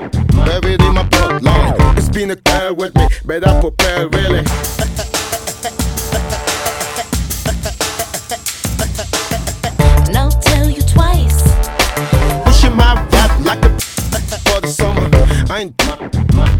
Buried in my bloodline. It's been a care with me, but I prepare really. And I'll tell you twice. Pushing my rap like a for the summer. I ain't